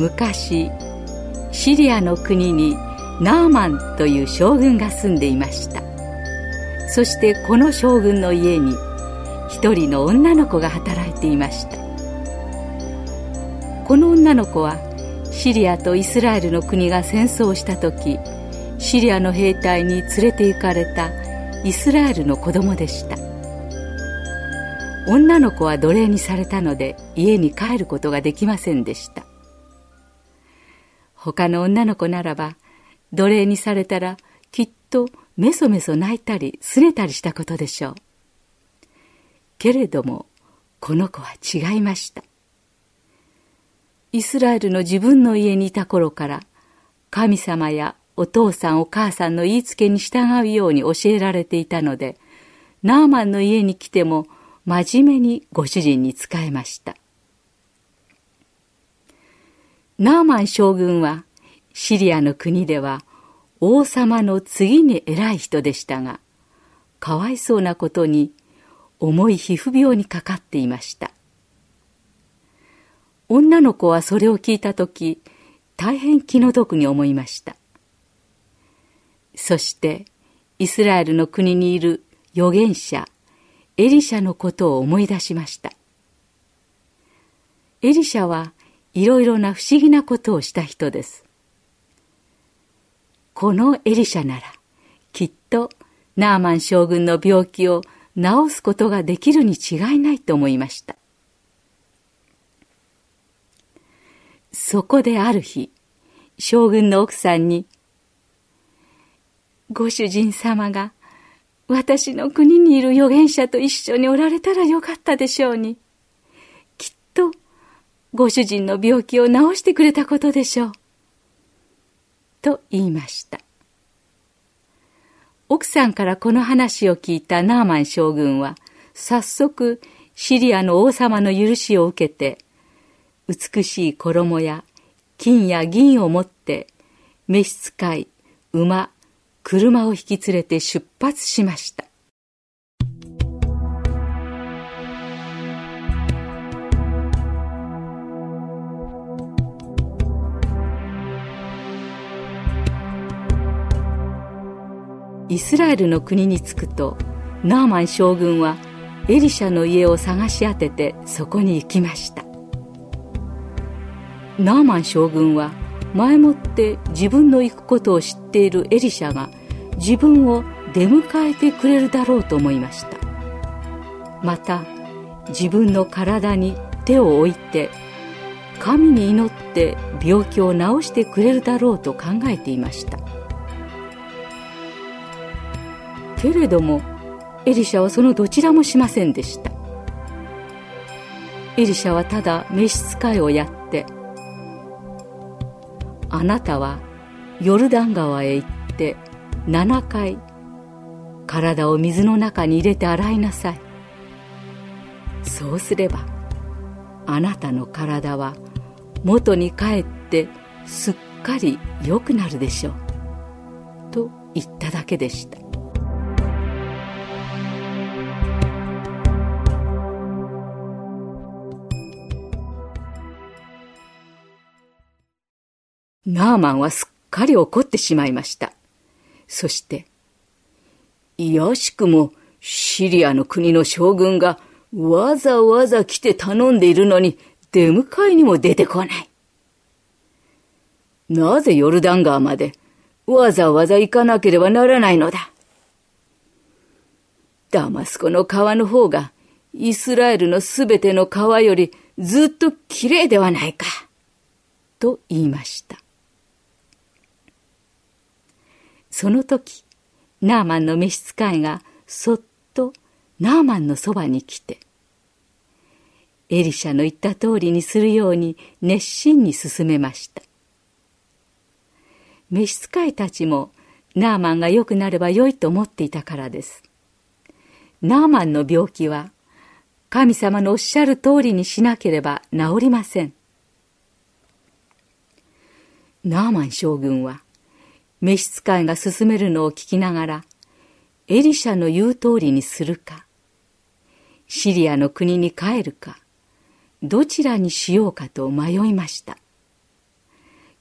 昔シリアの国にナーマンという将軍が住んでいました。そしてこの将軍の家に一人の女の子が働いていました。この女の子はシリアとイスラエルの国が戦争した時シリアの兵隊に連れて行かれたイスラエルの子供でした。女の子は奴隷にされたので家に帰ることができませんでした。他の女の子ならば奴隷にされたらきっとメソメソ泣いたりすねたりしたことでしょう。けれどもこの子は違いました。イスラエルの自分の家にいた頃から神様やお父さんお母さんの言いつけに従うように教えられていたのでナーマンの家に来ても真面目にご主人に仕えました。ナーマン将軍はシリアの国では王様の次に偉い人でしたが、かわいそうなことに重い皮膚病にかかっていました。女の子はそれを聞いたとき、大変気の毒に思いました。そして、イスラエルの国にいる預言者、エリシャのことを思い出しました。エリシャはいろいろな不思議なことをした人です。このエリシャなら、きっとナーマン将軍の病気を治すことができるに違いないと思いました。そこである日、将軍の奥さんに、ご主人様が私の国にいる預言者と一緒におられたらよかったでしょうに。ご主人の病気を治してくれたことでしょう。と言いました。奥さんからこの話を聞いたナーマン将軍は、早速シリアの王様の許しを受けて、美しい衣や金や銀を持って、召使い、馬、車を引き連れて出発しました。イスラエルの国に着くとナーマン将軍はエリシャの家を探し当ててそこに行きました。ナーマン将軍は前もって自分の行くことを知っているエリシャが自分を出迎えてくれるだろうと思いました。また自分の体に手を置いて神に祈って病気を治してくれるだろうと考えていました。けれどもエリシャはそのどちらもしませんでした。エリシャはただ召使いをやってあなたはヨルダン川へ行って7回体を水の中に入れて洗いなさい。そうすればあなたの体は元に帰ってすっかり良くなるでしょう。と言っただけでした。ナーマンはすっかり怒ってしまいました。そして、いやしくもシリアの国の将軍がわざわざ来て頼んでいるのに出迎えにも出てこない。なぜヨルダン川までわざわざ行かなければならないのだ。ダマスコの川の方がイスラエルのすべての川よりずっと綺麗ではないか。と言いましたその時ナーマンの召使いがそっとナーマンのそばに来てエリシャの言った通りにするように熱心に進めました。召使いたちもナーマンが良くなれば良いと思っていたからです。ナーマンの病気は神様のおっしゃる通りにしなければ治りません。ナーマン将軍は召使いが進めるのを聞きながらエリシャの言う通りにするかシリアの国に帰るかどちらにしようかと迷いました。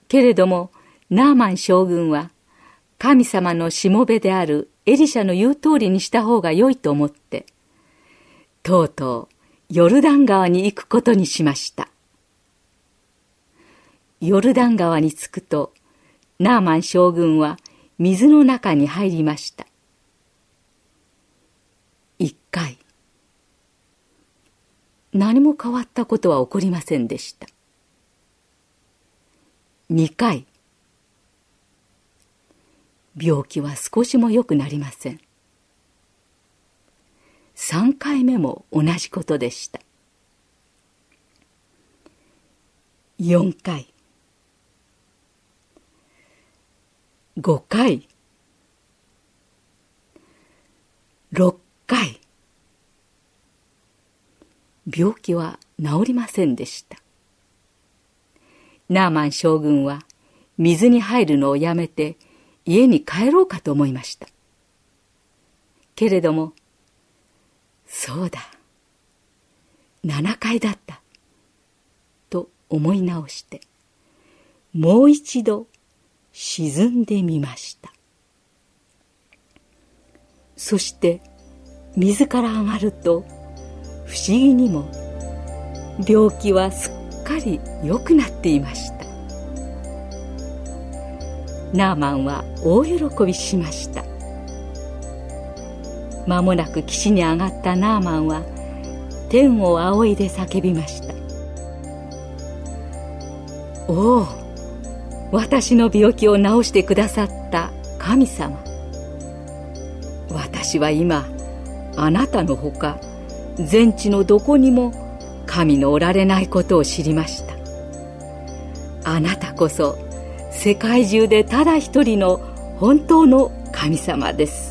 けれどもナーマン将軍は神様のしもべであるエリシャの言う通りにした方が良いと思ってとうとうヨルダン川に行くことにしました。ヨルダン川に着くとナーマン将軍は水の中に入りました。一回何も変わったことは起こりませんでした。二回病気は少しも良くなりません。三回目も同じことでした。四回五回。六回。病気は治りませんでした。ナーマン将軍は水に入るのをやめて家に帰ろうかと思いました。けれどもそうだ。7階だった。と思い直してもう一度沈んでみました。そして水から上がると不思議にも病気はすっかり良くなっていました。ナーマンは大喜びしました。間もなく岸に上がったナーマンは天を仰いで叫びましたおお私の病気を治してくださった神様。私は今あなたのほか全地のどこにも神のおられないことを知りました。あなたこそ世界中でただ一人の本当の神様です。